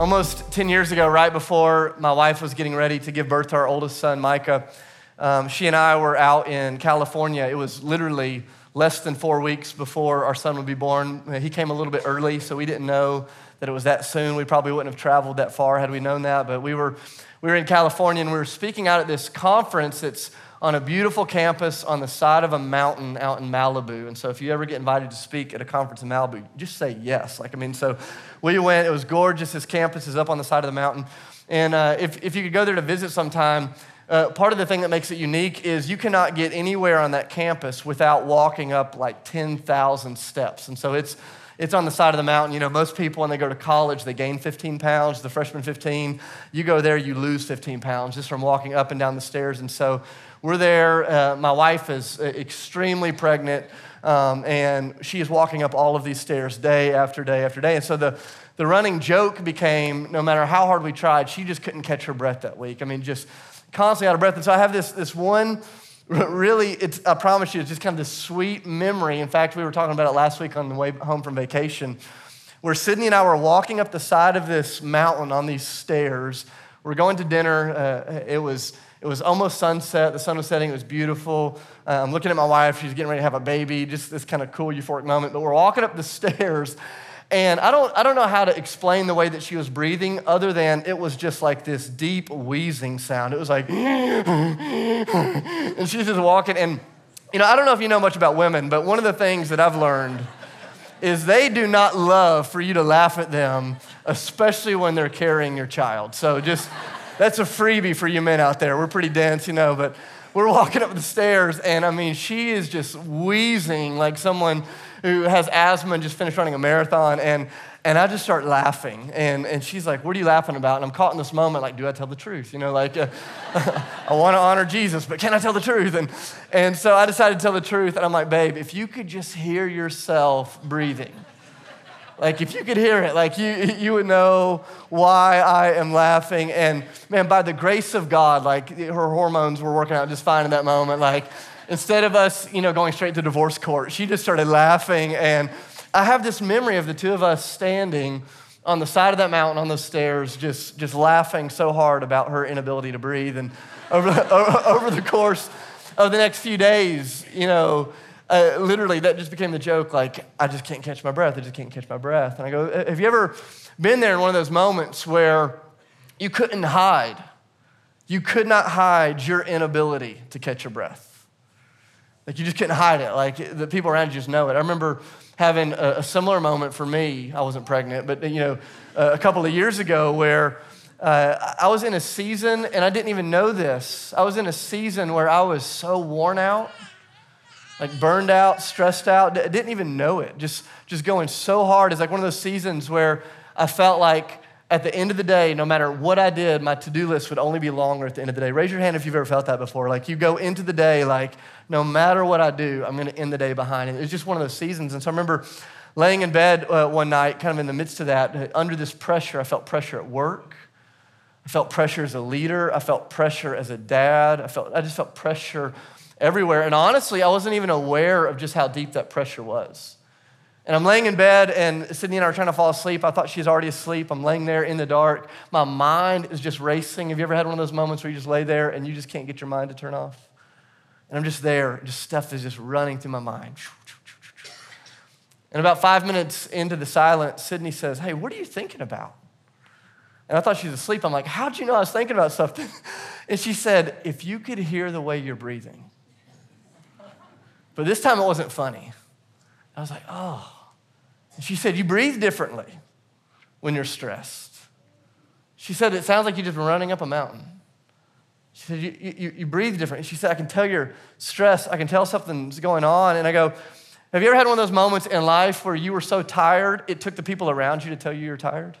Almost 10 years ago, right before my wife was getting ready to give birth to our oldest son, Micah, um, she and I were out in California. It was literally less than four weeks before our son would be born. He came a little bit early, so we didn't know that it was that soon. We probably wouldn't have traveled that far had we known that. But we were, we were in California and we were speaking out at this conference that's on a beautiful campus on the side of a mountain out in Malibu. And so if you ever get invited to speak at a conference in Malibu, just say yes. Like, I mean, so we went, it was gorgeous. This campus is up on the side of the mountain. And uh, if, if you could go there to visit sometime, uh, part of the thing that makes it unique is you cannot get anywhere on that campus without walking up like 10,000 steps. And so it's, it's on the side of the mountain. You know, most people, when they go to college, they gain 15 pounds, the freshman 15. You go there, you lose 15 pounds just from walking up and down the stairs. And so we're there. Uh, my wife is uh, extremely pregnant. Um, and she is walking up all of these stairs day after day after day. And so the, the running joke became no matter how hard we tried, she just couldn't catch her breath that week. I mean, just constantly out of breath. And so I have this, this one really, it's, I promise you, it's just kind of this sweet memory. In fact, we were talking about it last week on the way home from vacation, where Sydney and I were walking up the side of this mountain on these stairs. We're going to dinner. Uh, it was it was almost sunset. The sun was setting. It was beautiful. Uh, I'm looking at my wife. She's getting ready to have a baby. Just this kind of cool, euphoric moment. But we're walking up the stairs, and I don't, I don't know how to explain the way that she was breathing other than it was just like this deep wheezing sound. It was like, and she's just walking. And, you know, I don't know if you know much about women, but one of the things that I've learned is they do not love for you to laugh at them, especially when they're carrying your child. So just that's a freebie for you men out there. We're pretty dense, you know, but we're walking up the stairs, and I mean, she is just wheezing like someone who has asthma and just finished running a marathon. And, and I just start laughing. And, and she's like, What are you laughing about? And I'm caught in this moment, like, Do I tell the truth? You know, like, uh, I want to honor Jesus, but can I tell the truth? And, and so I decided to tell the truth. And I'm like, Babe, if you could just hear yourself breathing, like if you could hear it, like you, you would know why I am laughing. And man, by the grace of God, like her hormones were working out just fine in that moment. Like instead of us, you know, going straight to divorce court, she just started laughing. And I have this memory of the two of us standing on the side of that mountain on those stairs, just, just laughing so hard about her inability to breathe. And over over the course of the next few days, you know, uh, literally, that just became the joke. Like, I just can't catch my breath. I just can't catch my breath. And I go, uh, Have you ever been there in one of those moments where you couldn't hide? You could not hide your inability to catch your breath. Like, you just couldn't hide it. Like, the people around you just know it. I remember having a, a similar moment for me. I wasn't pregnant, but, you know, a couple of years ago where uh, I was in a season, and I didn't even know this. I was in a season where I was so worn out like burned out, stressed out, didn't even know it. Just, just going so hard. It's like one of those seasons where I felt like at the end of the day, no matter what I did, my to do list would only be longer at the end of the day. Raise your hand if you've ever felt that before. Like you go into the day, like no matter what I do, I'm going to end the day behind. And it was just one of those seasons. And so I remember laying in bed uh, one night, kind of in the midst of that, uh, under this pressure. I felt pressure at work. I felt pressure as a leader. I felt pressure as a dad. I, felt, I just felt pressure everywhere. And honestly, I wasn't even aware of just how deep that pressure was. And I'm laying in bed, and Sydney and I are trying to fall asleep. I thought she's already asleep. I'm laying there in the dark. My mind is just racing. Have you ever had one of those moments where you just lay there and you just can't get your mind to turn off? And I'm just there, just stuff is just running through my mind. And about five minutes into the silence, Sydney says, Hey, what are you thinking about? And I thought she was asleep. I'm like, How'd you know I was thinking about something? And she said, If you could hear the way you're breathing, but this time it wasn't funny. I was like, oh. And she said, You breathe differently when you're stressed. She said, It sounds like you've just been running up a mountain. She said, you, you, you breathe different. She said, I can tell you're stressed. I can tell something's going on. And I go, Have you ever had one of those moments in life where you were so tired, it took the people around you to tell you you're tired?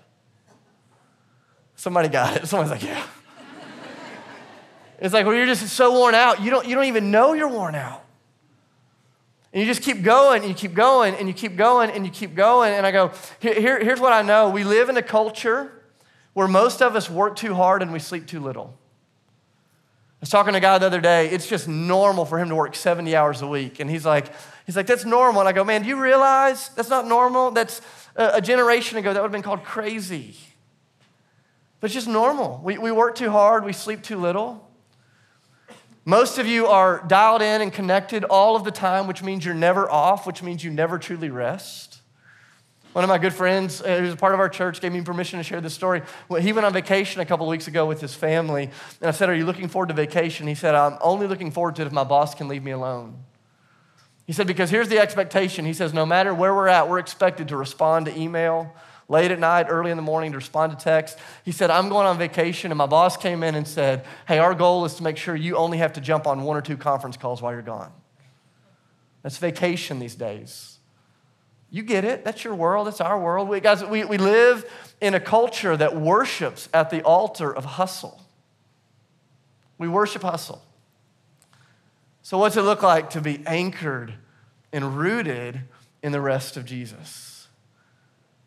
Somebody got it. Someone's like, Yeah. it's like, well, you're just so worn out, you don't, you don't even know you're worn out. And you just keep going and you keep going and you keep going and you keep going. And I go, here, here's what I know. We live in a culture where most of us work too hard and we sleep too little. I was talking to a guy the other day. It's just normal for him to work 70 hours a week. And he's like, he's like, that's normal. And I go, man, do you realize that's not normal? That's a generation ago, that would have been called crazy. But it's just normal. We, we work too hard, we sleep too little. Most of you are dialed in and connected all of the time, which means you're never off, which means you never truly rest. One of my good friends, uh, who's a part of our church, gave me permission to share this story. He went on vacation a couple of weeks ago with his family, and I said, Are you looking forward to vacation? He said, I'm only looking forward to it if my boss can leave me alone. He said, Because here's the expectation. He says, No matter where we're at, we're expected to respond to email late at night, early in the morning, to respond to text. He said, I'm going on vacation, and my boss came in and said, Hey, our goal is to make sure you only have to jump on one or two conference calls while you're gone. That's vacation these days. You get it. That's your world. That's our world. We, guys, we, we live in a culture that worships at the altar of hustle. We worship hustle. So, what's it look like to be anchored and rooted in the rest of Jesus?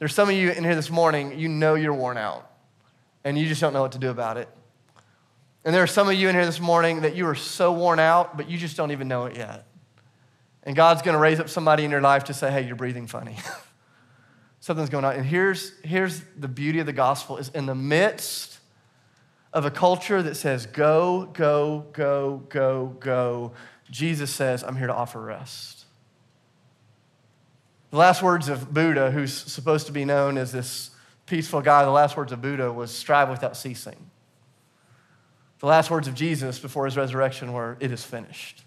There's some of you in here this morning, you know you're worn out, and you just don't know what to do about it. And there are some of you in here this morning that you are so worn out, but you just don't even know it yet. And God's going to raise up somebody in your life to say, hey, you're breathing funny. Something's going on. And here's, here's the beauty of the gospel is in the midst of a culture that says, go, go, go, go, go, Jesus says, I'm here to offer rest. The last words of Buddha, who's supposed to be known as this peaceful guy, the last words of Buddha was strive without ceasing. The last words of Jesus before his resurrection were, It is finished.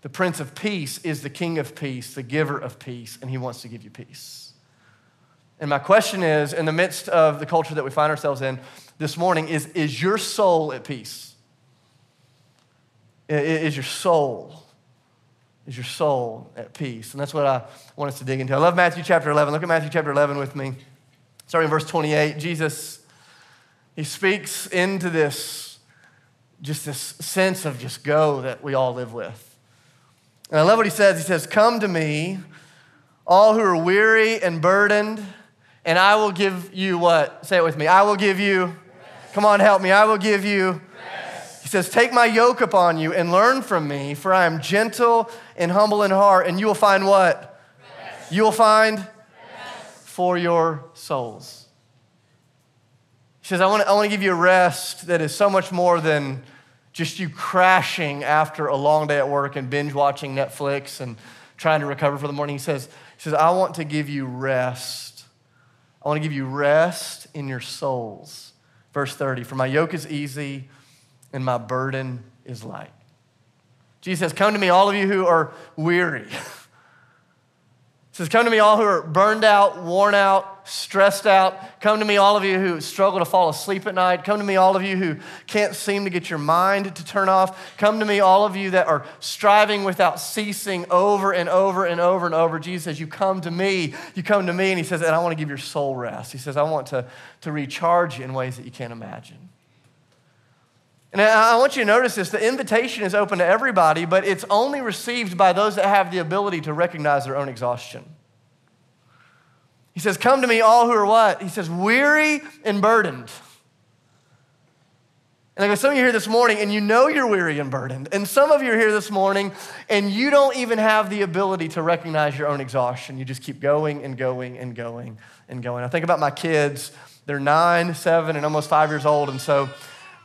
The Prince of Peace is the King of Peace, the giver of peace, and he wants to give you peace. And my question is in the midst of the culture that we find ourselves in this morning, is, is your soul at peace? Is your soul? Is your soul at peace? And that's what I want us to dig into. I love Matthew chapter 11. Look at Matthew chapter 11 with me. Starting in verse 28, Jesus, he speaks into this, just this sense of just go that we all live with. And I love what he says. He says, Come to me, all who are weary and burdened, and I will give you what? Say it with me. I will give you, come on, help me. I will give you. He says, Take my yoke upon you and learn from me, for I am gentle and humble in heart, and you will find what? Rest. You will find for your souls. He says, I want, to, I want to give you a rest that is so much more than just you crashing after a long day at work and binge watching Netflix and trying to recover for the morning. He says, he says, I want to give you rest. I want to give you rest in your souls. Verse 30, for my yoke is easy and my burden is light. Jesus says, Come to me, all of you who are weary. He says, Come to me, all who are burned out, worn out, stressed out. Come to me, all of you who struggle to fall asleep at night. Come to me, all of you who can't seem to get your mind to turn off. Come to me, all of you that are striving without ceasing over and over and over and over. Jesus says, You come to me, you come to me. And he says, And I want to give your soul rest. He says, I want to, to recharge you in ways that you can't imagine. And I want you to notice this the invitation is open to everybody, but it's only received by those that have the ability to recognize their own exhaustion. He says, Come to me, all who are what? He says, weary and burdened. And I go, some of you here this morning and you know you're weary and burdened. And some of you are here this morning and you don't even have the ability to recognize your own exhaustion. You just keep going and going and going and going. I think about my kids. They're nine, seven, and almost five years old. And so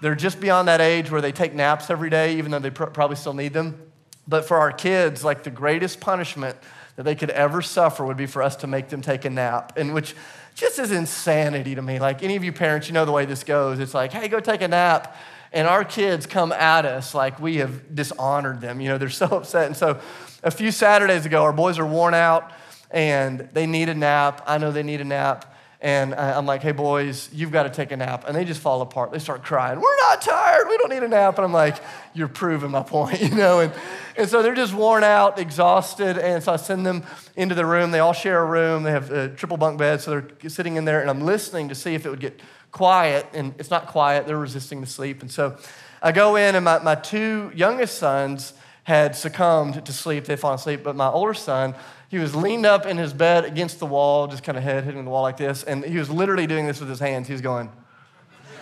they're just beyond that age where they take naps every day, even though they pr- probably still need them. But for our kids, like the greatest punishment that they could ever suffer would be for us to make them take a nap, and which just is insanity to me. Like any of you parents, you know the way this goes. It's like, hey, go take a nap. And our kids come at us like we have dishonored them. You know, they're so upset. And so a few Saturdays ago, our boys are worn out and they need a nap. I know they need a nap. And I'm like, hey, boys, you've got to take a nap. And they just fall apart. They start crying. We're not tired. We don't need a nap. And I'm like, you're proving my point, you know? And, and so they're just worn out, exhausted. And so I send them into the room. They all share a room. They have a triple bunk bed. So they're sitting in there. And I'm listening to see if it would get quiet. And it's not quiet. They're resisting the sleep. And so I go in, and my, my two youngest sons had succumbed to sleep. They'd fallen asleep. But my older son, he was leaned up in his bed against the wall, just kind of head hitting the wall like this, and he was literally doing this with his hands. He was going.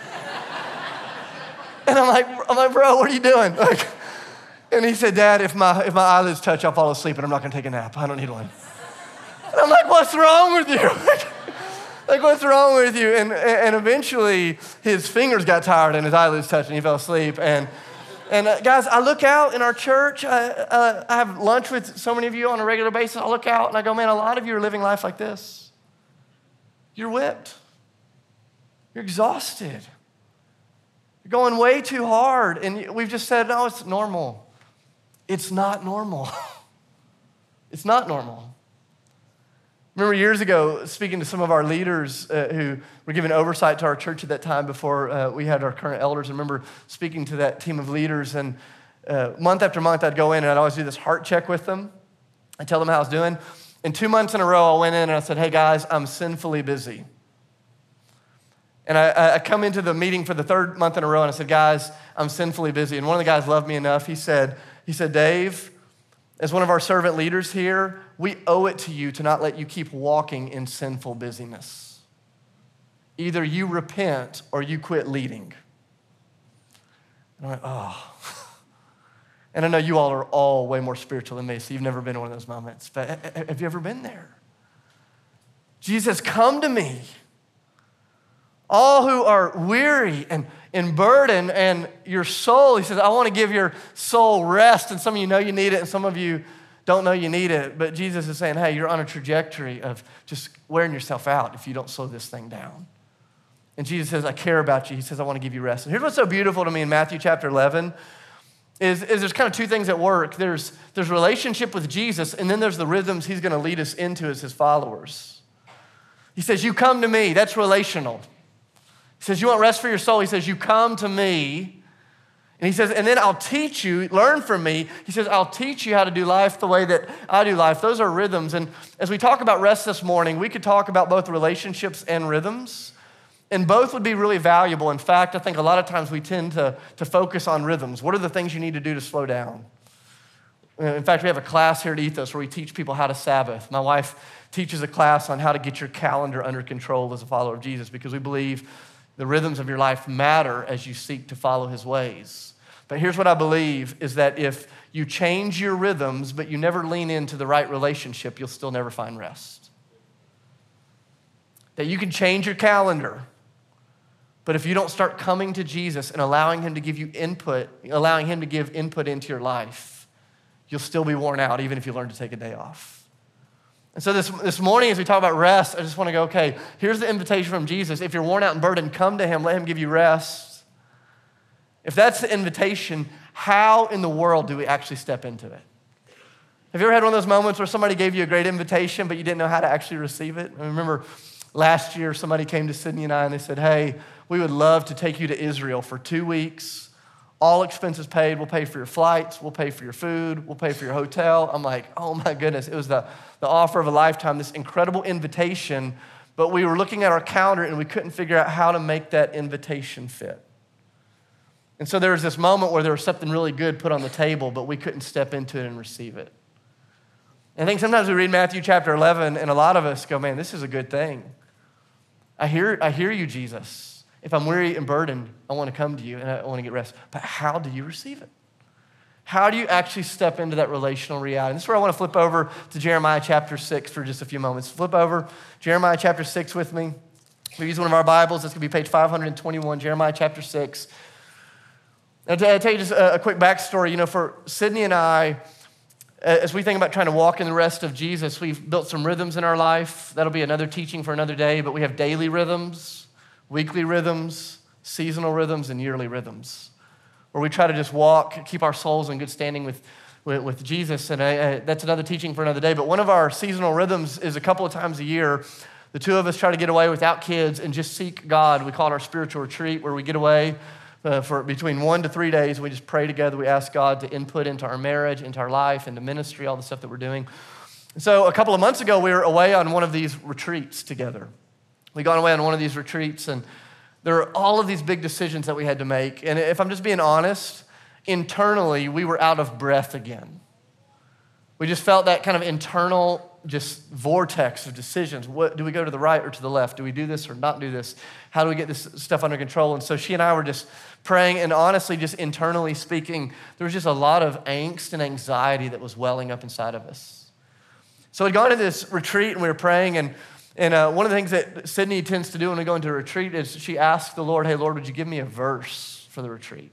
and I'm like, I'm like, bro, what are you doing? Like, and he said, Dad, if my if my eyelids touch, I'll fall asleep, and I'm not gonna take a nap. I don't need one. And I'm like, what's wrong with you? like, what's wrong with you? And, and eventually his fingers got tired and his eyelids touched and he fell asleep. And, and uh, guys, I look out in our church. I, uh, I have lunch with so many of you on a regular basis. I look out and I go, man, a lot of you are living life like this. You're whipped. You're exhausted. You're going way too hard. And we've just said, no, it's normal. It's not normal. it's not normal. Remember years ago, speaking to some of our leaders uh, who were giving oversight to our church at that time before uh, we had our current elders. I remember speaking to that team of leaders, and uh, month after month, I'd go in and I'd always do this heart check with them. I'd tell them how I was doing. And two months in a row, I went in and I said, Hey guys, I'm sinfully busy. And I, I, come into the meeting for the third month in a row and I said, guys, I'm sinfully busy. And one of the guys loved me enough. He said, he said, Dave, as one of our servant leaders here, we owe it to you to not let you keep walking in sinful busyness. Either you repent or you quit leading. And I'm like, oh. And I know you all are all way more spiritual than me, so you've never been in one of those moments. But have you ever been there? Jesus, come to me all who are weary and in burden and your soul. He says, I want to give your soul rest. And some of you know you need it, and some of you don't know you need it. But Jesus is saying, hey, you're on a trajectory of just wearing yourself out if you don't slow this thing down. And Jesus says, I care about you. He says, I want to give you rest. And here's what's so beautiful to me in Matthew chapter 11 is, is there's kind of two things at work. There's, there's relationship with Jesus, and then there's the rhythms he's going to lead us into as his followers. He says, you come to me. That's relational. He says, You want rest for your soul? He says, You come to me. And he says, And then I'll teach you, learn from me. He says, I'll teach you how to do life the way that I do life. Those are rhythms. And as we talk about rest this morning, we could talk about both relationships and rhythms. And both would be really valuable. In fact, I think a lot of times we tend to, to focus on rhythms. What are the things you need to do to slow down? Uh, in fact, we have a class here at Ethos where we teach people how to Sabbath. My wife teaches a class on how to get your calendar under control as a follower of Jesus because we believe the rhythms of your life matter as you seek to follow his ways. But here's what I believe is that if you change your rhythms, but you never lean into the right relationship, you'll still never find rest. That you can change your calendar, but if you don't start coming to Jesus and allowing him to give you input, allowing him to give input into your life, you'll still be worn out even if you learn to take a day off. And so this, this morning, as we talk about rest, I just want to go, okay, here's the invitation from Jesus. If you're worn out and burdened, come to him, let him give you rest. If that's the invitation, how in the world do we actually step into it? Have you ever had one of those moments where somebody gave you a great invitation, but you didn't know how to actually receive it? I remember last year, somebody came to Sydney and I and they said, hey, we would love to take you to Israel for two weeks all expenses paid. We'll pay for your flights. We'll pay for your food. We'll pay for your hotel. I'm like, oh my goodness. It was the, the offer of a lifetime, this incredible invitation. But we were looking at our calendar and we couldn't figure out how to make that invitation fit. And so there was this moment where there was something really good put on the table, but we couldn't step into it and receive it. And I think sometimes we read Matthew chapter 11, and a lot of us go, man, this is a good thing. I hear, I hear you, Jesus. If I'm weary and burdened, I want to come to you and I want to get rest. But how do you receive it? How do you actually step into that relational reality? And this is where I want to flip over to Jeremiah chapter 6 for just a few moments. Flip over Jeremiah chapter 6 with me. We use one of our Bibles. It's going to be page 521, Jeremiah chapter 6. I'll uh, tell you just a quick backstory. You know, for Sydney and I, uh, as we think about trying to walk in the rest of Jesus, we've built some rhythms in our life. That'll be another teaching for another day, but we have daily rhythms weekly rhythms, seasonal rhythms, and yearly rhythms, where we try to just walk, keep our souls in good standing with, with, with Jesus. And I, I, that's another teaching for another day. But one of our seasonal rhythms is a couple of times a year. The two of us try to get away without kids and just seek God. We call it our spiritual retreat, where we get away uh, for between one to three days. We just pray together. We ask God to input into our marriage, into our life, into ministry, all the stuff that we're doing. So a couple of months ago, we were away on one of these retreats together. We got away on one of these retreats, and there were all of these big decisions that we had to make. And if I'm just being honest, internally, we were out of breath again. We just felt that kind of internal just vortex of decisions. What, do we go to the right or to the left? Do we do this or not do this? How do we get this stuff under control? And so she and I were just praying, and honestly, just internally speaking, there was just a lot of angst and anxiety that was welling up inside of us. So we'd gone to this retreat and we were praying, and And uh, one of the things that Sydney tends to do when we go into a retreat is she asks the Lord, Hey, Lord, would you give me a verse for the retreat?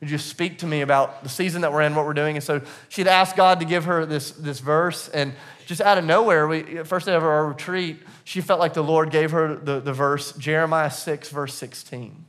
Would you speak to me about the season that we're in, what we're doing? And so she'd ask God to give her this, this verse. And just out of nowhere, we, first day of our retreat, she felt like the Lord gave her the, the verse, Jeremiah 6, verse 16.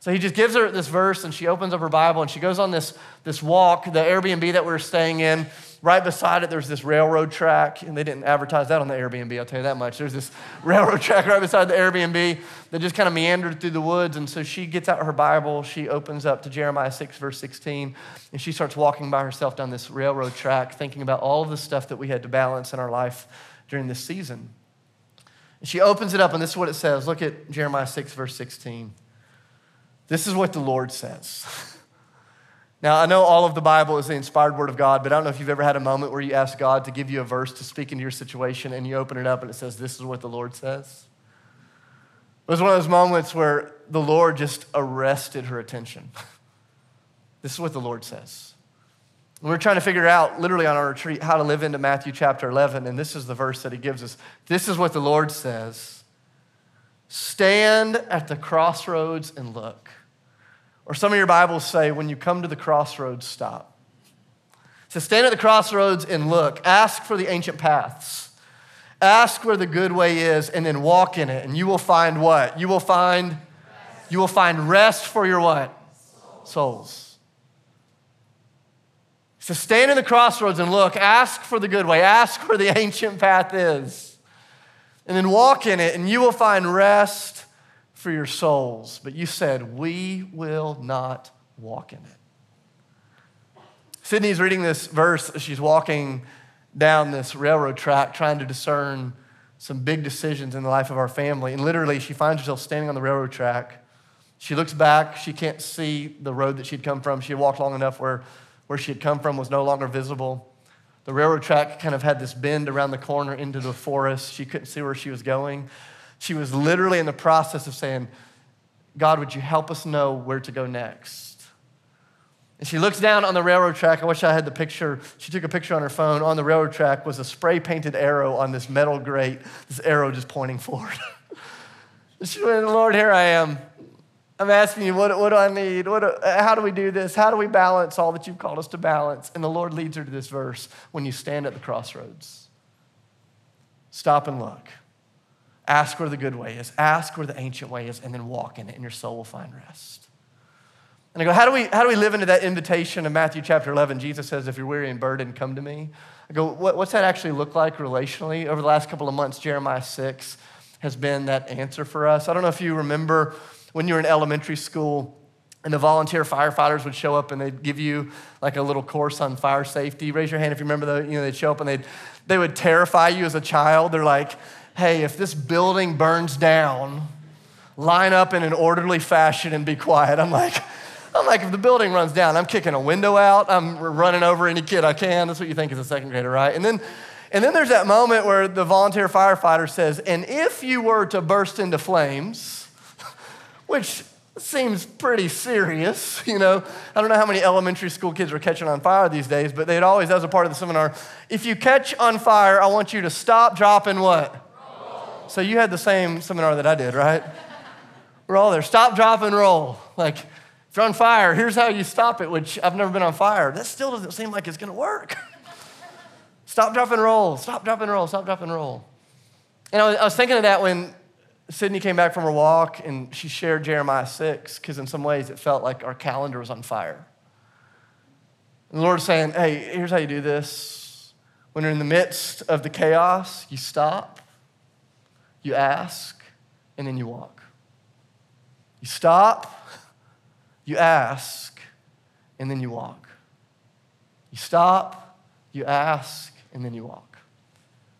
So he just gives her this verse, and she opens up her Bible and she goes on this, this walk, the Airbnb that we are staying in. Right beside it, there's this railroad track, and they didn't advertise that on the Airbnb, I'll tell you that much. There's this railroad track right beside the Airbnb that just kind of meandered through the woods. And so she gets out her Bible, she opens up to Jeremiah 6, verse 16, and she starts walking by herself down this railroad track, thinking about all of the stuff that we had to balance in our life during this season. And she opens it up, and this is what it says. Look at Jeremiah 6, verse 16. This is what the Lord says. Now, I know all of the Bible is the inspired word of God, but I don't know if you've ever had a moment where you ask God to give you a verse to speak into your situation and you open it up and it says, This is what the Lord says. It was one of those moments where the Lord just arrested her attention. this is what the Lord says. We're trying to figure out, literally on our retreat, how to live into Matthew chapter 11, and this is the verse that he gives us. This is what the Lord says Stand at the crossroads and look. Or some of your Bibles say, when you come to the crossroads, stop. So stand at the crossroads and look. Ask for the ancient paths. Ask where the good way is and then walk in it. And you will find what? You will find you will find rest for your what? Souls. So stand in the crossroads and look. Ask for the good way. Ask where the ancient path is. And then walk in it, and you will find rest for your souls. But you said, We will not walk in it. Sydney's reading this verse. She's walking down this railroad track trying to discern some big decisions in the life of our family. And literally, she finds herself standing on the railroad track. She looks back. She can't see the road that she'd come from. She had walked long enough where where she had come from was no longer visible. The railroad track kind of had this bend around the corner into the forest. She couldn't see where she was going. She was literally in the process of saying, God, would you help us know where to go next? And she looks down on the railroad track. I wish I had the picture. She took a picture on her phone. On the railroad track was a spray painted arrow on this metal grate, this arrow just pointing forward. she went, Lord, here I am. I'm asking you, what, what do I need? What how do we do this? How do we balance all that you've called us to balance? And the Lord leads her to this verse when you stand at the crossroads. Stop and look. Ask where the good way is, ask where the ancient way is, and then walk in it, and your soul will find rest. And I go, how do we, how do we live into that invitation of Matthew chapter 11? Jesus says, if you're weary and burdened, come to me. I go, what, what's that actually look like relationally? Over the last couple of months, Jeremiah 6 has been that answer for us. I don't know if you remember when you were in elementary school and the volunteer firefighters would show up and they'd give you like a little course on fire safety. Raise your hand if you remember that. You know, they'd show up and they'd, they would terrify you as a child. They're like, hey, if this building burns down, line up in an orderly fashion and be quiet. I'm like, I'm like, if the building runs down, I'm kicking a window out. I'm running over any kid I can. That's what you think as a second grader, right? And then, and then there's that moment where the volunteer firefighter says, and if you were to burst into flames, which seems pretty serious, you know. I don't know how many elementary school kids are catching on fire these days, but they'd always, as a part of the seminar, if you catch on fire, I want you to stop, drop, and what? So you had the same seminar that I did, right? We're all there. Stop, drop, and roll. Like, if you're on fire, here's how you stop it, which I've never been on fire. That still doesn't seem like it's gonna work. stop, drop, and roll. Stop, drop, and roll. Stop, drop, and roll. And I was, I was thinking of that when Sydney came back from her walk and she shared Jeremiah 6, because in some ways it felt like our calendar was on fire. And the Lord's saying, hey, here's how you do this. When you're in the midst of the chaos, you stop you ask, and then you walk. You stop, you ask, and then you walk. You stop, you ask, and then you walk.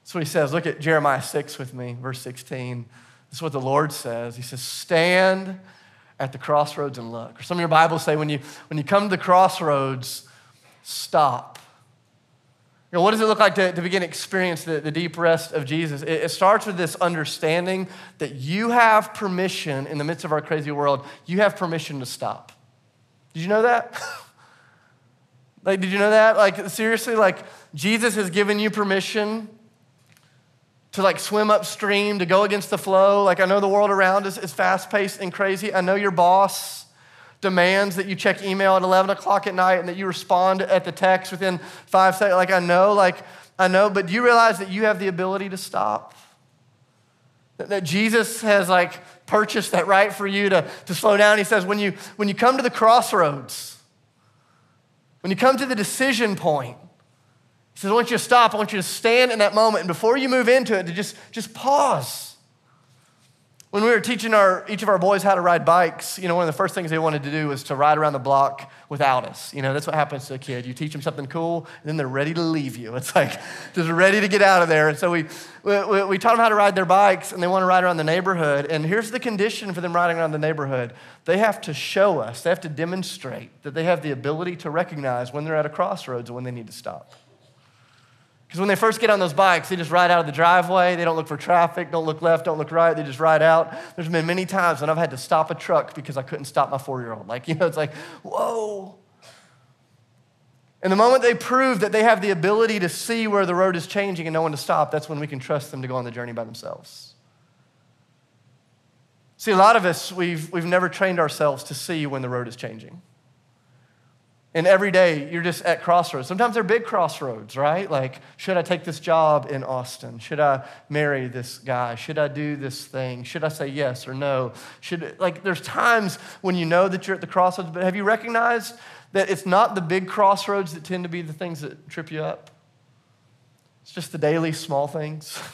That's what he says. Look at Jeremiah 6 with me, verse 16. This is what the Lord says. He says, Stand at the crossroads and look. Or some of your Bibles say, when you, when you come to the crossroads, stop you know, what does it look like to, to begin to experience the, the deep rest of Jesus? It, it starts with this understanding that you have permission in the midst of our crazy world, you have permission to stop. Did you know that? like, did you know that? Like, seriously, like, Jesus has given you permission to like swim upstream, to go against the flow. Like I know the world around us is fast paced and crazy. I know your boss demands that you check email at 11 o'clock at night and that you respond at the text within five seconds. Like I know, like I know, but do you realize that you have the ability to stop? That, that Jesus has like purchased that right for you to, to slow down. He says, when you, when you come to the crossroads, when you come to the decision point, he says, I want you to stop. I want you to stand in that moment. And before you move into it, to just, just pause when we were teaching our, each of our boys how to ride bikes, you know, one of the first things they wanted to do was to ride around the block without us. You know, that's what happens to a kid. You teach them something cool, and then they're ready to leave you. It's like, just ready to get out of there. And so we, we, we taught them how to ride their bikes, and they want to ride around the neighborhood. And here's the condition for them riding around the neighborhood they have to show us, they have to demonstrate that they have the ability to recognize when they're at a crossroads and when they need to stop. Because when they first get on those bikes, they just ride out of the driveway. They don't look for traffic, don't look left, don't look right. They just ride out. There's been many times when I've had to stop a truck because I couldn't stop my four year old. Like, you know, it's like, whoa. And the moment they prove that they have the ability to see where the road is changing and know when to stop, that's when we can trust them to go on the journey by themselves. See, a lot of us, we've, we've never trained ourselves to see when the road is changing. And every day you're just at crossroads. Sometimes they're big crossroads, right? Like, should I take this job in Austin? Should I marry this guy? Should I do this thing? Should I say yes or no? Should like there's times when you know that you're at the crossroads, but have you recognized that it's not the big crossroads that tend to be the things that trip you up? It's just the daily small things.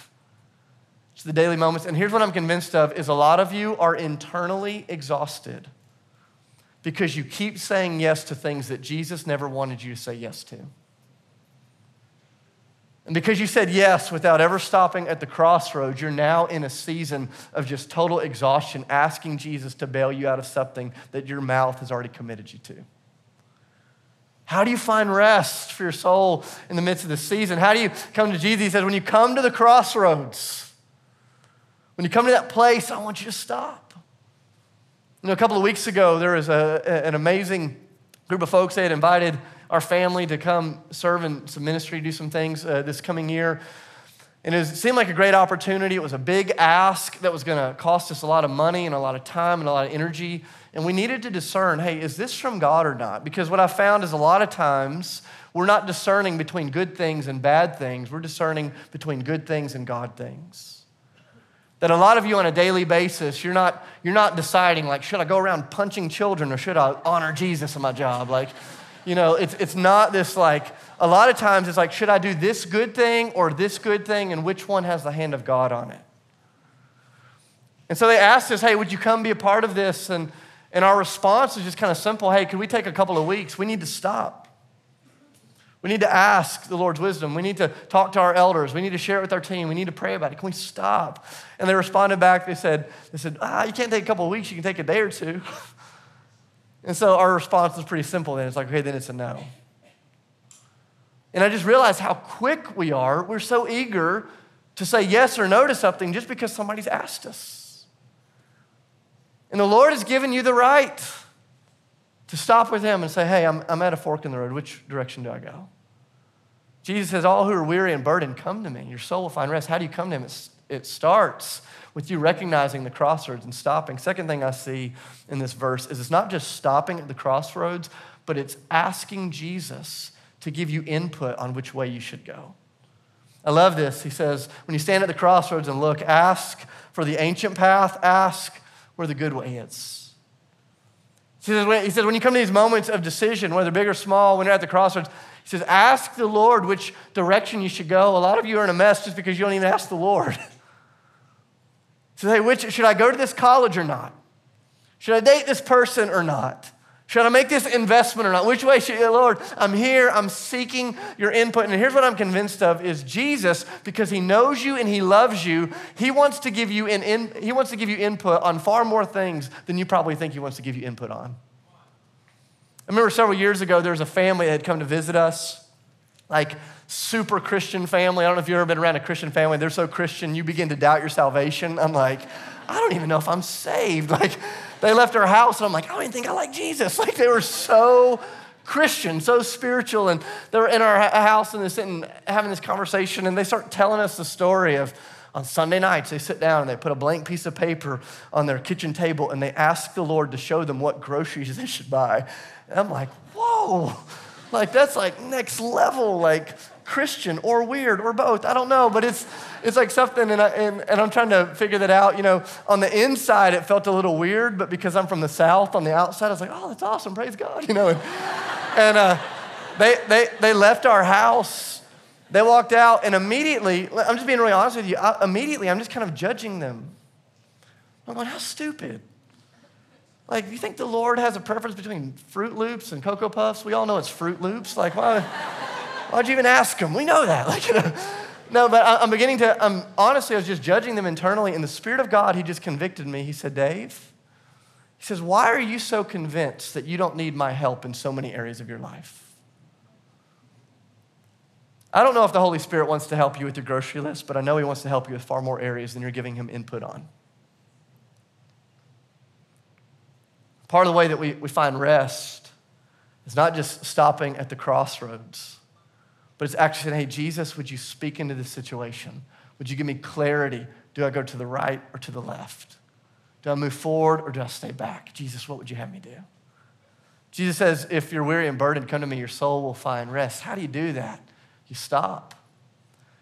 It's the daily moments. And here's what I'm convinced of is a lot of you are internally exhausted because you keep saying yes to things that Jesus never wanted you to say yes to. And because you said yes without ever stopping at the crossroads, you're now in a season of just total exhaustion, asking Jesus to bail you out of something that your mouth has already committed you to. How do you find rest for your soul in the midst of this season? How do you come to Jesus? He says, when you come to the crossroads, when you come to that place, I want you to stop. You know, a couple of weeks ago, there was a, an amazing group of folks. They had invited our family to come serve in some ministry, do some things uh, this coming year. And it seemed like a great opportunity. It was a big ask that was going to cost us a lot of money and a lot of time and a lot of energy. And we needed to discern hey, is this from God or not? Because what I found is a lot of times we're not discerning between good things and bad things, we're discerning between good things and God things. That a lot of you on a daily basis, you're not, you're not deciding, like, should I go around punching children or should I honor Jesus in my job? Like, you know, it's, it's not this like, a lot of times it's like, should I do this good thing or this good thing and which one has the hand of God on it? And so they asked us, hey, would you come be a part of this? And, and our response is just kind of simple hey, could we take a couple of weeks? We need to stop. We need to ask the Lord's wisdom. We need to talk to our elders. We need to share it with our team. We need to pray about it. Can we stop? And they responded back. They said, they said ah, you can't take a couple of weeks. You can take a day or two. and so our response was pretty simple then. It's like, okay, then it's a no. And I just realized how quick we are. We're so eager to say yes or no to something just because somebody's asked us. And the Lord has given you the right to stop with Him and say, hey, I'm, I'm at a fork in the road. Which direction do I go? Jesus says, All who are weary and burdened, come to me. Your soul will find rest. How do you come to him? it starts with you recognizing the crossroads and stopping. Second thing I see in this verse is it's not just stopping at the crossroads, but it's asking Jesus to give you input on which way you should go. I love this. He says, when you stand at the crossroads and look, ask for the ancient path, ask where the good way is. He says, he says, when you come to these moments of decision, whether big or small, when you're at the crossroads, he says, ask the Lord which direction you should go. A lot of you are in a mess just because you don't even ask the Lord. So, hey, which, should I go to this college or not? Should I date this person or not? Should I make this investment or not? Which way should Lord? I'm here, I'm seeking your input. And here's what I'm convinced of is Jesus, because he knows you and he loves you, he wants to give you an in, he wants to give you input on far more things than you probably think he wants to give you input on. I remember several years ago, there was a family that had come to visit us, like super Christian family. I don't know if you've ever been around a Christian family. They're so Christian, you begin to doubt your salvation. I'm like, I don't even know if I'm saved. Like, they left our house, and I'm like, I don't even think I like Jesus. Like, they were so Christian, so spiritual. And they're in our house, and they're sitting having this conversation, and they start telling us the story of on Sunday nights, they sit down and they put a blank piece of paper on their kitchen table and they ask the Lord to show them what groceries they should buy. And I'm like, whoa, like that's like next level, like Christian or weird or both. I don't know, but it's, it's like something, and, I, and, and I'm trying to figure that out. You know, on the inside, it felt a little weird, but because I'm from the South, on the outside, I was like, oh, that's awesome, praise God, you know. And, and uh, they, they, they left our house they walked out, and immediately, I'm just being really honest with you, I, immediately I'm just kind of judging them. I'm going, how stupid. Like, you think the Lord has a preference between Froot Loops and Cocoa Puffs? We all know it's Froot Loops. Like, why, why'd you even ask them? We know that. Like, you know. No, but I, I'm beginning to, I'm, honestly, I was just judging them internally. In the Spirit of God, He just convicted me. He said, Dave, He says, why are you so convinced that you don't need my help in so many areas of your life? I don't know if the Holy Spirit wants to help you with your grocery list, but I know He wants to help you with far more areas than you're giving Him input on. Part of the way that we, we find rest is not just stopping at the crossroads, but it's actually saying, hey, Jesus, would you speak into this situation? Would you give me clarity? Do I go to the right or to the left? Do I move forward or do I stay back? Jesus, what would you have me do? Jesus says, if you're weary and burdened, come to me, your soul will find rest. How do you do that? You stop.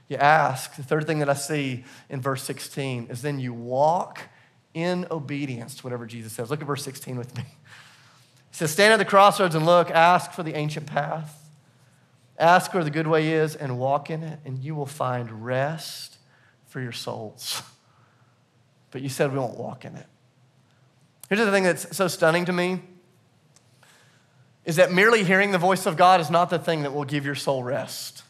You ask. The third thing that I see in verse 16 is then you walk in obedience to whatever Jesus says. Look at verse 16 with me. He says, Stand at the crossroads and look, ask for the ancient path, ask where the good way is, and walk in it, and you will find rest for your souls. But you said we won't walk in it. Here's the thing that's so stunning to me is that merely hearing the voice of God is not the thing that will give your soul rest.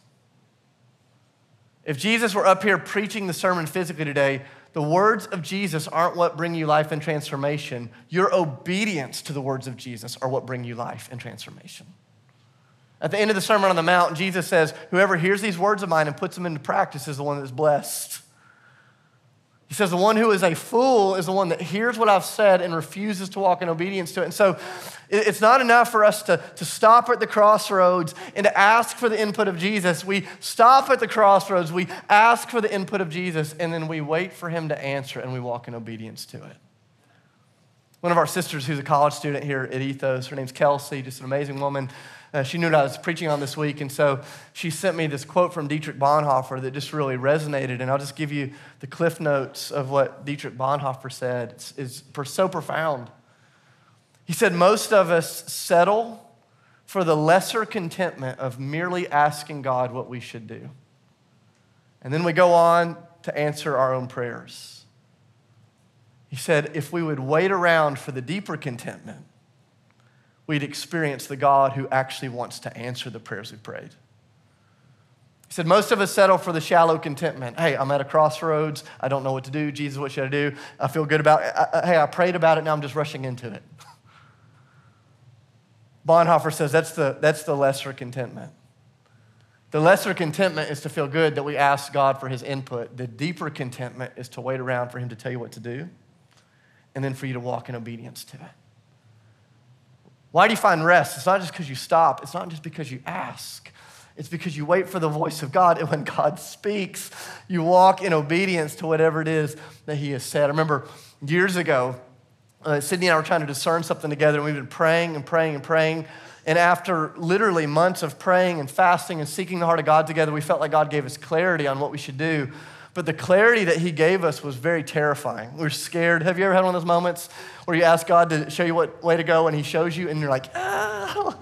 If Jesus were up here preaching the sermon physically today, the words of Jesus aren't what bring you life and transformation. Your obedience to the words of Jesus are what bring you life and transformation. At the end of the Sermon on the Mount, Jesus says, Whoever hears these words of mine and puts them into practice is the one that is blessed. He says, The one who is a fool is the one that hears what I've said and refuses to walk in obedience to it. And so it's not enough for us to, to stop at the crossroads and to ask for the input of Jesus. We stop at the crossroads, we ask for the input of Jesus, and then we wait for him to answer and we walk in obedience to it. One of our sisters, who's a college student here at Ethos, her name's Kelsey, just an amazing woman. Uh, she knew what I was preaching on this week, and so she sent me this quote from Dietrich Bonhoeffer that just really resonated. And I'll just give you the cliff notes of what Dietrich Bonhoeffer said. It's, it's so profound. He said, Most of us settle for the lesser contentment of merely asking God what we should do. And then we go on to answer our own prayers. He said, if we would wait around for the deeper contentment, we'd experience the God who actually wants to answer the prayers we prayed. He said, Most of us settle for the shallow contentment. Hey, I'm at a crossroads. I don't know what to do. Jesus, what should I do? I feel good about it. Hey, I prayed about it. Now I'm just rushing into it. Bonhoeffer says that's the, that's the lesser contentment. The lesser contentment is to feel good that we ask God for his input. The deeper contentment is to wait around for him to tell you what to do and then for you to walk in obedience to it. Why do you find rest? It's not just because you stop, it's not just because you ask. It's because you wait for the voice of God, and when God speaks, you walk in obedience to whatever it is that He has said. I remember years ago, uh, Sydney and I were trying to discern something together, and we've been praying and praying and praying. And after literally months of praying and fasting and seeking the heart of God together, we felt like God gave us clarity on what we should do. But the clarity that He gave us was very terrifying. We are scared. Have you ever had one of those moments where you ask God to show you what way to go and He shows you and you're like, ah, I, don't,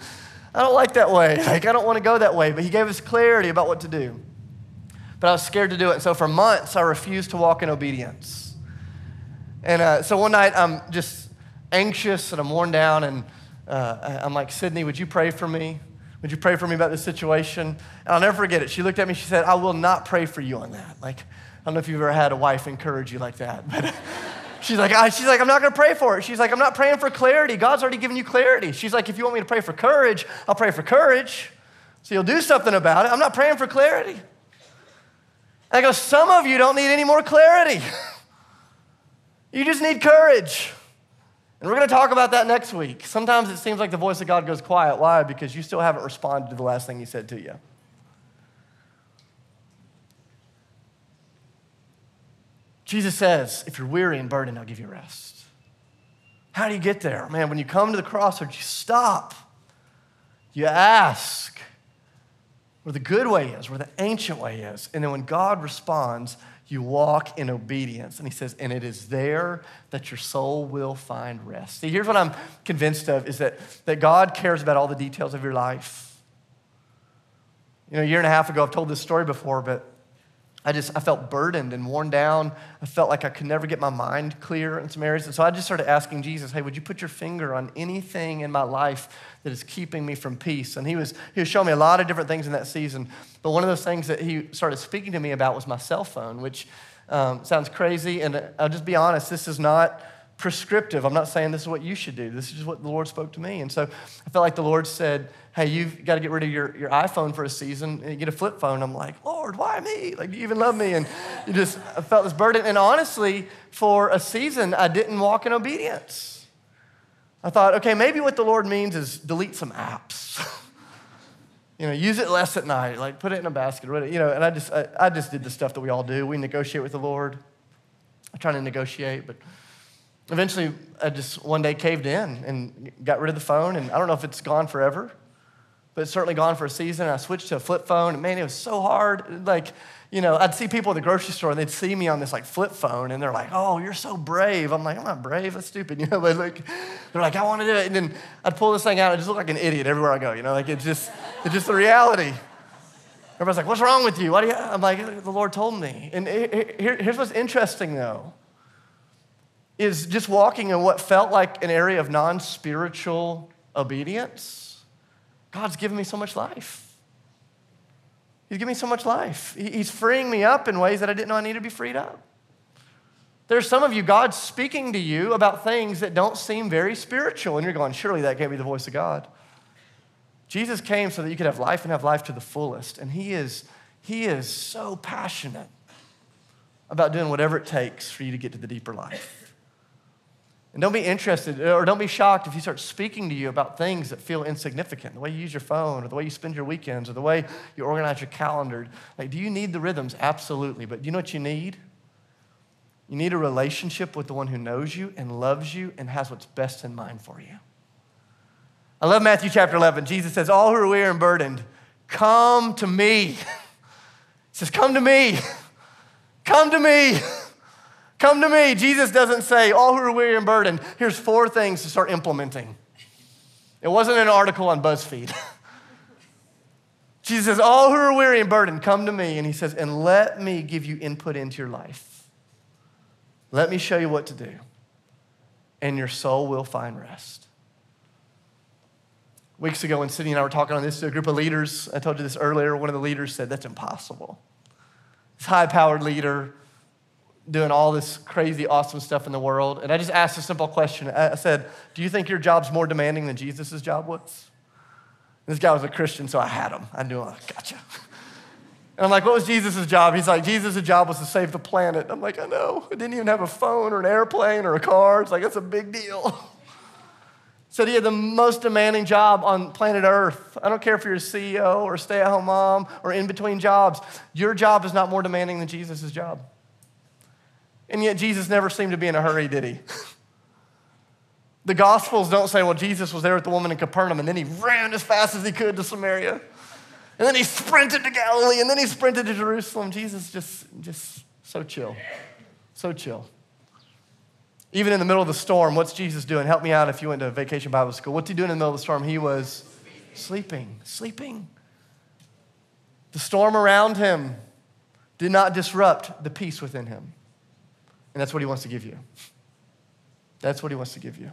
I don't like that way. Like, I don't want to go that way. But He gave us clarity about what to do. But I was scared to do it. And so for months, I refused to walk in obedience. And uh, so one night, I'm just anxious and I'm worn down. And uh, I'm like, Sydney, would you pray for me? Would you pray for me about this situation? And I'll never forget it. She looked at me, she said, I will not pray for you on that. Like, I don't know if you've ever had a wife encourage you like that, but she's like, I, she's like, I'm not gonna pray for it. She's like, I'm not praying for clarity. God's already given you clarity. She's like, if you want me to pray for courage, I'll pray for courage. So you'll do something about it. I'm not praying for clarity. And I go, some of you don't need any more clarity. you just need courage. And we're going to talk about that next week. Sometimes it seems like the voice of God goes quiet. Why? Because you still haven't responded to the last thing He said to you. Jesus says, if you're weary and burdened, I'll give you rest. How do you get there? Man, when you come to the crossroads, you stop. You ask where the good way is, where the ancient way is. And then when God responds, you walk in obedience. And he says, and it is there that your soul will find rest. See, here's what I'm convinced of is that, that God cares about all the details of your life. You know, a year and a half ago, I've told this story before, but I just I felt burdened and worn down. I felt like I could never get my mind clear in some areas. And so I just started asking Jesus, hey, would you put your finger on anything in my life that is keeping me from peace? And he was he was showing me a lot of different things in that season. But one of those things that he started speaking to me about was my cell phone, which um, sounds crazy. And I'll just be honest, this is not prescriptive. I'm not saying this is what you should do. This is just what the Lord spoke to me. And so I felt like the Lord said, Hey, you've got to get rid of your, your iPhone for a season and get a flip phone. I'm like, Lord, why me? Like, do you even love me? And you just I felt this burden. And honestly, for a season, I didn't walk in obedience. I thought, okay, maybe what the Lord means is delete some apps. you know, use it less at night, like put it in a basket, or whatever, you know, and I just, I, I just did the stuff that we all do. We negotiate with the Lord. I'm trying to negotiate, but eventually I just one day caved in and got rid of the phone. And I don't know if it's gone forever, but it's certainly gone for a season. I switched to a flip phone, and man, it was so hard. Like, you know, I'd see people at the grocery store and they'd see me on this like flip phone and they're like, oh, you're so brave. I'm like, I'm not brave, that's stupid, you know, but like, they're like, I want to do it. And then I'd pull this thing out and I just look like an idiot everywhere I go, you know, like it's just, it's just the reality. Everybody's like, what's wrong with you? Why do you? I'm like, the Lord told me. And here, here's what's interesting though is just walking in what felt like an area of non spiritual obedience, God's given me so much life. He's giving me so much life. He's freeing me up in ways that I didn't know I needed to be freed up. There's some of you, God's speaking to you about things that don't seem very spiritual, and you're going, surely that can't be the voice of God. Jesus came so that you could have life and have life to the fullest, and He is, he is so passionate about doing whatever it takes for you to get to the deeper life. And don't be interested or don't be shocked if he starts speaking to you about things that feel insignificant, the way you use your phone or the way you spend your weekends or the way you organize your calendar. Like, do you need the rhythms? Absolutely. But do you know what you need? You need a relationship with the one who knows you and loves you and has what's best in mind for you. I love Matthew chapter 11. Jesus says, All who are weary and burdened, come to me. He says, Come to me. Come to me. Come to me. Jesus doesn't say, all who are weary and burdened, here's four things to start implementing. It wasn't an article on BuzzFeed. Jesus says, all who are weary and burdened, come to me. And he says, and let me give you input into your life. Let me show you what to do. And your soul will find rest. Weeks ago, when Sydney and I were talking on this to a group of leaders, I told you this earlier, one of the leaders said, That's impossible. This high powered leader doing all this crazy, awesome stuff in the world. And I just asked a simple question. I said, Do you think your job's more demanding than Jesus' job was? And this guy was a Christian, so I had him. I knew, I gotcha. And I'm like, What was Jesus' job? He's like, Jesus' job was to save the planet. I'm like, I know. I didn't even have a phone or an airplane or a car. It's like, that's a big deal. Said he had the most demanding job on planet Earth. I don't care if you're a CEO or stay at home mom or in between jobs. Your job is not more demanding than Jesus' job. And yet, Jesus never seemed to be in a hurry, did he? The Gospels don't say, well, Jesus was there with the woman in Capernaum, and then he ran as fast as he could to Samaria. And then he sprinted to Galilee, and then he sprinted to Jerusalem. Jesus just, just so chill, so chill. Even in the middle of the storm, what's Jesus doing? Help me out if you went to vacation Bible school. What's he doing in the middle of the storm? He was sleeping, sleeping. The storm around him did not disrupt the peace within him. And that's what he wants to give you. That's what he wants to give you.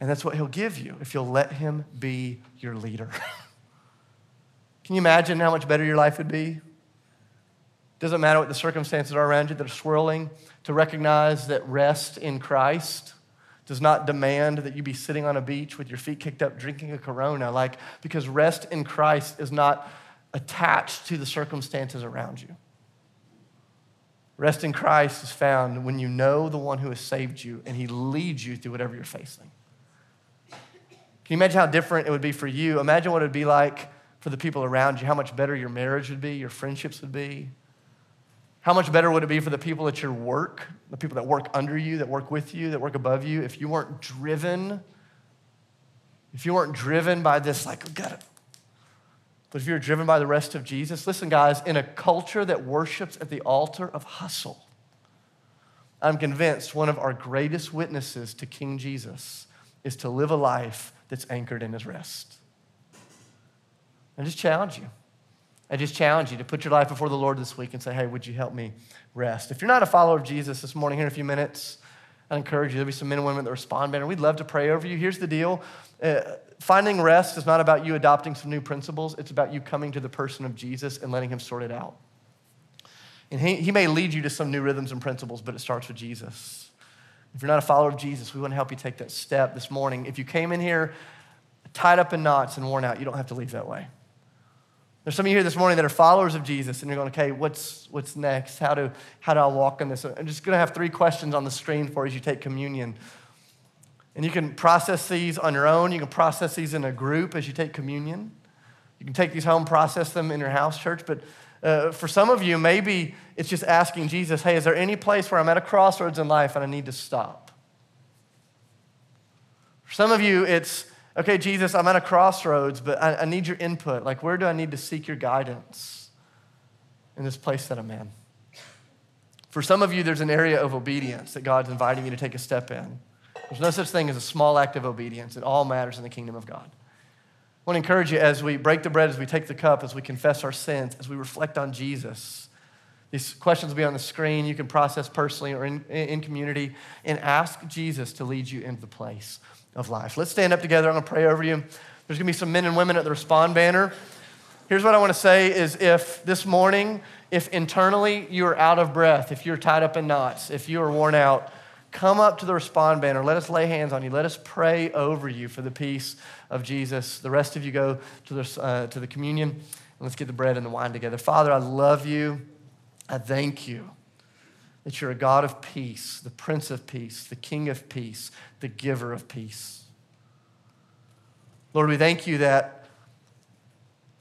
And that's what he'll give you if you'll let him be your leader. Can you imagine how much better your life would be? Doesn't matter what the circumstances are around you that are swirling, to recognize that rest in Christ does not demand that you be sitting on a beach with your feet kicked up drinking a corona like because rest in Christ is not attached to the circumstances around you. Rest in Christ is found when you know the one who has saved you and he leads you through whatever you're facing. Can you imagine how different it would be for you? Imagine what it would be like for the people around you, how much better your marriage would be, your friendships would be. How much better would it be for the people at your work, the people that work under you, that work with you, that work above you, if you weren't driven, if you weren't driven by this, like, got it. But if you're driven by the rest of Jesus, listen, guys, in a culture that worships at the altar of hustle, I'm convinced one of our greatest witnesses to King Jesus is to live a life that's anchored in his rest. I just challenge you. I just challenge you to put your life before the Lord this week and say, hey, would you help me rest? If you're not a follower of Jesus this morning, here in a few minutes, I encourage you. There'll be some men and women that respond better. We'd love to pray over you. Here's the deal uh, finding rest is not about you adopting some new principles, it's about you coming to the person of Jesus and letting him sort it out. And he, he may lead you to some new rhythms and principles, but it starts with Jesus. If you're not a follower of Jesus, we want to help you take that step this morning. If you came in here tied up in knots and worn out, you don't have to leave that way. There's some of you here this morning that are followers of Jesus, and you're going, okay, what's, what's next? How do, how do I walk in this? I'm just going to have three questions on the screen for you as you take communion. And you can process these on your own. You can process these in a group as you take communion. You can take these home, process them in your house church. But uh, for some of you, maybe it's just asking Jesus, hey, is there any place where I'm at a crossroads in life and I need to stop? For some of you, it's okay, Jesus, I'm at a crossroads, but I, I need your input. Like, where do I need to seek your guidance in this place that I'm in? For some of you, there's an area of obedience that God's inviting you to take a step in. There's no such thing as a small act of obedience. It all matters in the kingdom of God. I want to encourage you as we break the bread, as we take the cup, as we confess our sins, as we reflect on Jesus. These questions will be on the screen. You can process personally or in, in community and ask Jesus to lead you into the place of life. Let's stand up together. I'm going to pray over you. There's going to be some men and women at the Respond banner. Here's what I want to say is if this morning, if internally you are out of breath, if you're tied up in knots, if you are worn out, come up to the Respond banner. Let us lay hands on you. Let us pray over you for the peace of Jesus. The rest of you go to the, uh, to the communion and let's get the bread and the wine together. Father, I love you. I thank you that you're a God of peace, the Prince of Peace, the King of Peace, the giver of peace. Lord, we thank you that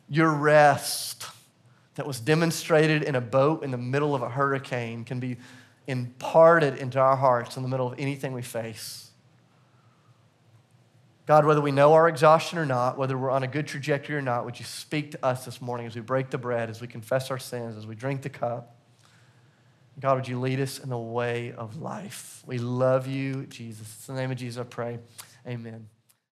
your rest that was demonstrated in a boat in the middle of a hurricane can be imparted into our hearts in the middle of anything we face. God, whether we know our exhaustion or not, whether we're on a good trajectory or not, would you speak to us this morning as we break the bread, as we confess our sins, as we drink the cup? God, would you lead us in the way of life? We love you, Jesus. In the name of Jesus, I pray. Amen.